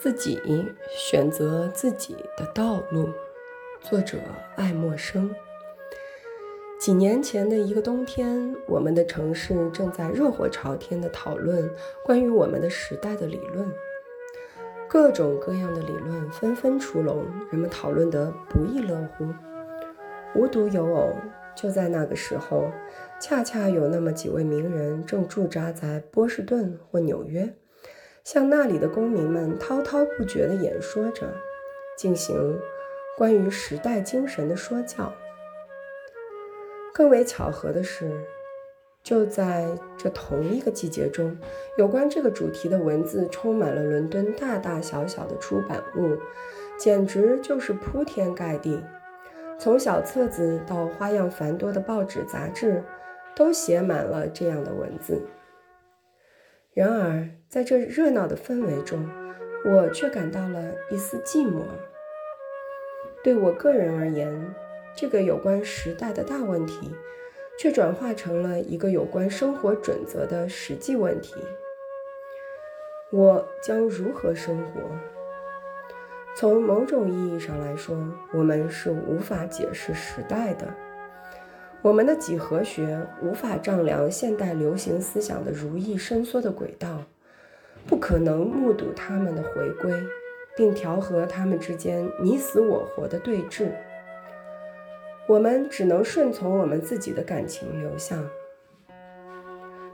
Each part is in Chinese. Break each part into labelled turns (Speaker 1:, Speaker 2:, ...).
Speaker 1: 自己选择自己的道路。作者：爱默生。几年前的一个冬天，我们的城市正在热火朝天的讨论关于我们的时代的理论，各种各样的理论纷纷出笼，人们讨论得不亦乐乎。无独有偶，就在那个时候，恰恰有那么几位名人正驻扎在波士顿或纽约。向那里的公民们滔滔不绝地演说着，进行关于时代精神的说教。更为巧合的是，就在这同一个季节中，有关这个主题的文字充满了伦敦大大小小的出版物，简直就是铺天盖地。从小册子到花样繁多的报纸杂志，都写满了这样的文字。然而，在这热闹的氛围中，我却感到了一丝寂寞。对我个人而言，这个有关时代的大问题，却转化成了一个有关生活准则的实际问题：我将如何生活？从某种意义上来说，我们是无法解释时代的。我们的几何学无法丈量现代流行思想的如意伸缩的轨道，不可能目睹他们的回归，并调和他们之间你死我活的对峙。我们只能顺从我们自己的感情流向。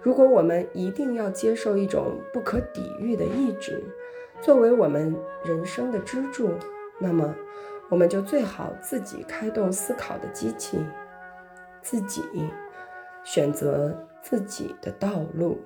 Speaker 1: 如果我们一定要接受一种不可抵御的意志作为我们人生的支柱，那么我们就最好自己开动思考的机器。自己选择自己的道路。